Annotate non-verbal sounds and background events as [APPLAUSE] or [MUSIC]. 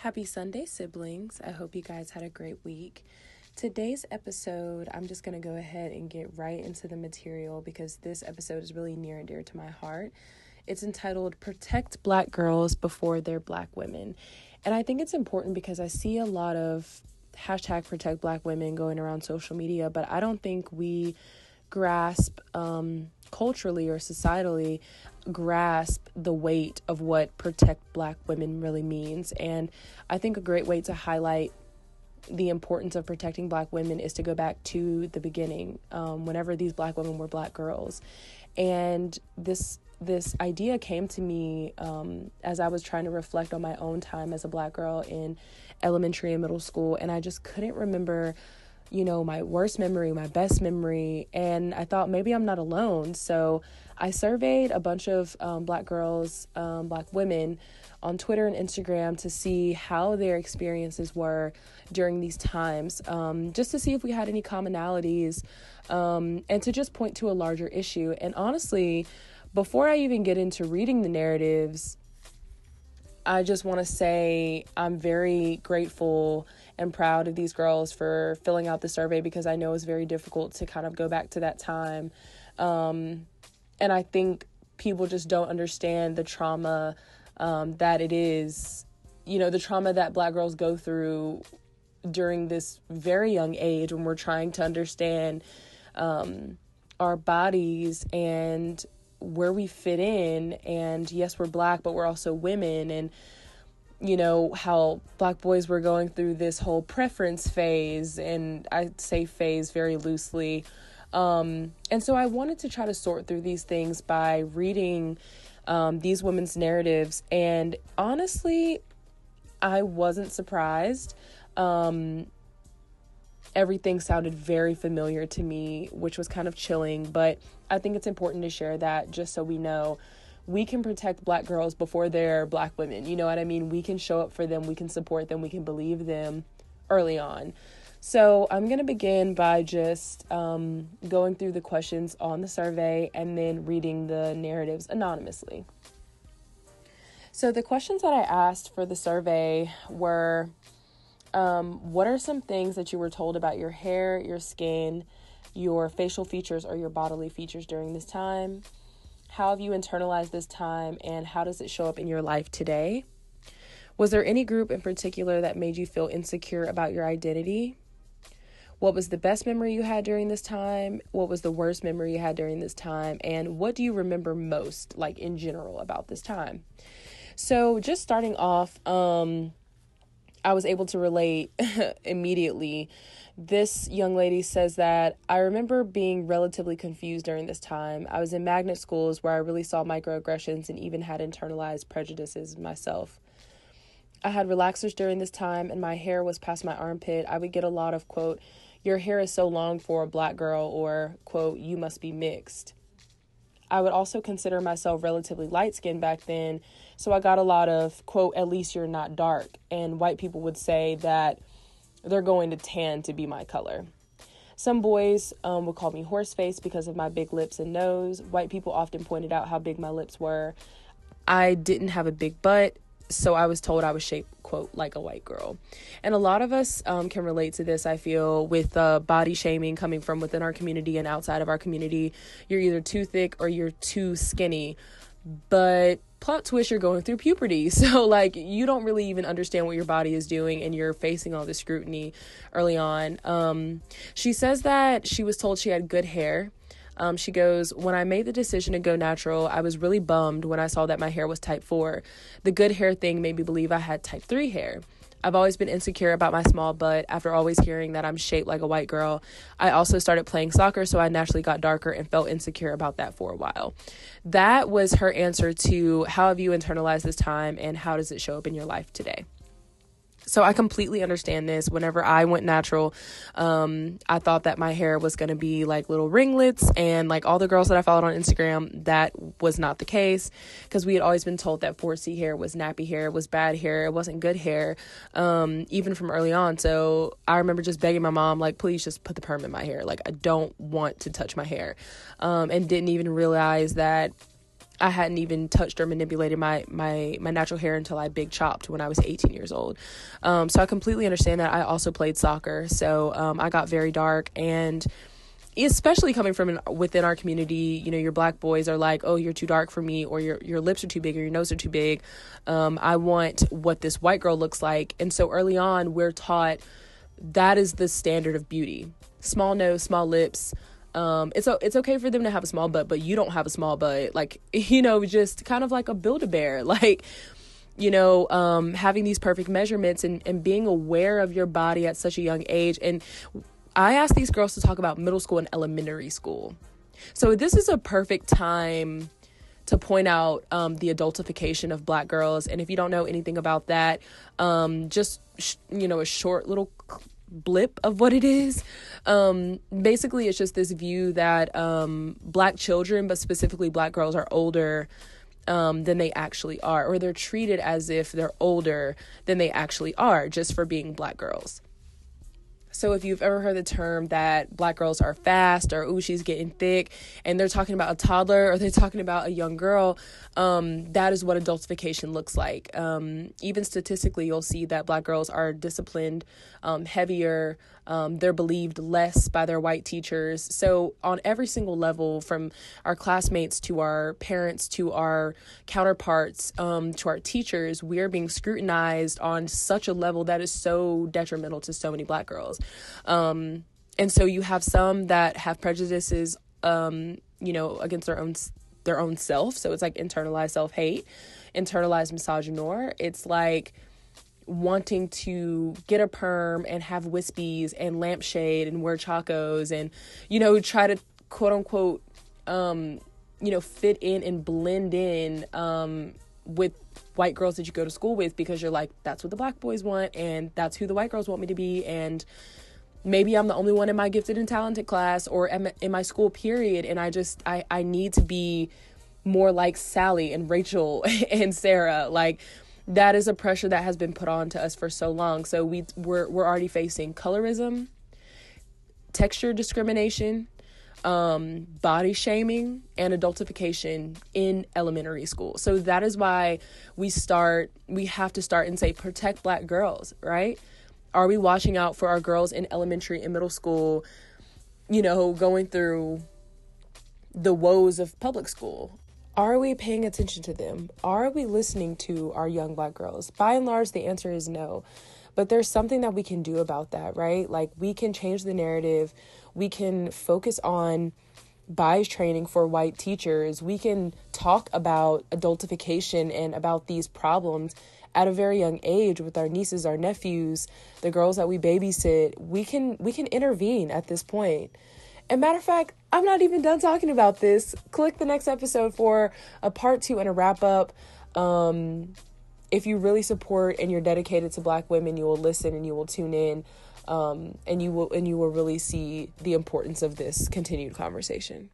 Happy Sunday, siblings. I hope you guys had a great week. Today's episode, I'm just going to go ahead and get right into the material because this episode is really near and dear to my heart. It's entitled Protect Black Girls Before They're Black Women. And I think it's important because I see a lot of hashtag protect black women going around social media, but I don't think we grasp um, culturally or societally grasp the weight of what protect black women really means. And I think a great way to highlight the importance of protecting black women is to go back to the beginning um, whenever these black women were black girls and this this idea came to me um, as i was trying to reflect on my own time as a black girl in elementary and middle school and i just couldn't remember you know, my worst memory, my best memory, and I thought maybe I'm not alone. So I surveyed a bunch of um, black girls, um, black women on Twitter and Instagram to see how their experiences were during these times, um, just to see if we had any commonalities um, and to just point to a larger issue. And honestly, before I even get into reading the narratives, I just want to say I'm very grateful and proud of these girls for filling out the survey because I know it's very difficult to kind of go back to that time. Um, and I think people just don't understand the trauma um, that it is, you know, the trauma that black girls go through during this very young age when we're trying to understand um, our bodies and where we fit in. And yes, we're black, but we're also women. And you know, how black boys were going through this whole preference phase, and I say phase very loosely. Um, and so I wanted to try to sort through these things by reading um, these women's narratives. And honestly, I wasn't surprised. Um, everything sounded very familiar to me, which was kind of chilling. But I think it's important to share that just so we know we can protect black girls before they're black women. You know what I mean? We can show up for them, we can support them, we can believe them early on. So I'm going to begin by just um, going through the questions on the survey and then reading the narratives anonymously. So the questions that I asked for the survey were um, What are some things that you were told about your hair, your skin, your facial features, or your bodily features during this time? How have you internalized this time and how does it show up in your life today? Was there any group in particular that made you feel insecure about your identity? What was the best memory you had during this time? What was the worst memory you had during this time? And what do you remember most, like in general, about this time? So, just starting off, um, I was able to relate [LAUGHS] immediately this young lady says that I remember being relatively confused during this time. I was in magnet schools where I really saw microaggressions and even had internalized prejudices myself. I had relaxers during this time and my hair was past my armpit. I would get a lot of, quote, your hair is so long for a black girl, or, quote, you must be mixed. I would also consider myself relatively light skinned back then, so I got a lot of, quote, at least you're not dark. And white people would say that they're going to tan to be my color. Some boys um, would call me horseface because of my big lips and nose. White people often pointed out how big my lips were. I didn't have a big butt, so I was told I was shaped, quote, like a white girl. And a lot of us um, can relate to this, I feel, with uh, body shaming coming from within our community and outside of our community. You're either too thick or you're too skinny. But plot twist you're going through puberty [LAUGHS] so like you don't really even understand what your body is doing and you're facing all this scrutiny early on um, she says that she was told she had good hair um, she goes, When I made the decision to go natural, I was really bummed when I saw that my hair was type 4. The good hair thing made me believe I had type 3 hair. I've always been insecure about my small butt after always hearing that I'm shaped like a white girl. I also started playing soccer, so I naturally got darker and felt insecure about that for a while. That was her answer to how have you internalized this time and how does it show up in your life today? So I completely understand this. Whenever I went natural, um, I thought that my hair was going to be like little ringlets, and like all the girls that I followed on Instagram, that was not the case because we had always been told that 4C hair was nappy hair, was bad hair, it wasn't good hair, um, even from early on. So I remember just begging my mom, like, please just put the perm in my hair. Like, I don't want to touch my hair, um, and didn't even realize that I hadn't even touched or manipulated my my my natural hair until I big chopped when I was 18 years old. Um, so I completely understand that. I also played soccer, so um, I got very dark and especially coming from within our community, you know, your black boys are like, "Oh, you're too dark for me," or "Your your lips are too big," or "Your nose are too big." Um, I want what this white girl looks like, and so early on, we're taught that is the standard of beauty: small nose, small lips. Um, it's it's okay for them to have a small butt, but you don't have a small butt. Like [LAUGHS] you know, just kind of like a build a bear, [LAUGHS] like you know, um, having these perfect measurements and, and being aware of your body at such a young age. And I asked these girls to talk about middle school and elementary school. So this is a perfect time to point out um, the adultification of black girls. And if you don't know anything about that, um, just, sh- you know, a short little blip of what it is. Um, basically, it's just this view that um, black children, but specifically black girls, are older um, than they actually are, or they're treated as if they're older than they actually are just for being black girls. So if you've ever heard the term that black girls are fast or ooh she's getting thick and they're talking about a toddler or they're talking about a young girl, um, that is what adultification looks like. Um, even statistically, you'll see that black girls are disciplined, um, heavier, um, they're believed less by their white teachers. So, on every single level, from our classmates to our parents to our counterparts um, to our teachers, we're being scrutinized on such a level that is so detrimental to so many black girls. Um, and so, you have some that have prejudices, um, you know, against their own their own self. So it's like internalized self hate, internalized misogynoir. It's like wanting to get a perm and have wispies and lampshade and wear chacos and you know try to quote unquote um you know fit in and blend in um with white girls that you go to school with because you're like that's what the black boys want and that's who the white girls want me to be. And maybe I'm the only one in my gifted and talented class or in my school period. And I just I I need to be more like Sally and Rachel [LAUGHS] and Sarah. Like that is a pressure that has been put on to us for so long. So we we're we're already facing colorism, texture discrimination, um, body shaming, and adultification in elementary school. So that is why we start. We have to start and say protect Black girls, right? Are we watching out for our girls in elementary and middle school? You know, going through the woes of public school are we paying attention to them? Are we listening to our young black girls? By and large, the answer is no. But there's something that we can do about that, right? Like we can change the narrative. We can focus on bias training for white teachers. We can talk about adultification and about these problems at a very young age with our nieces, our nephews, the girls that we babysit. We can we can intervene at this point. And matter of fact, I'm not even done talking about this. Click the next episode for a part two and a wrap up. Um, if you really support and you're dedicated to Black women, you will listen and you will tune in, um, and you will and you will really see the importance of this continued conversation.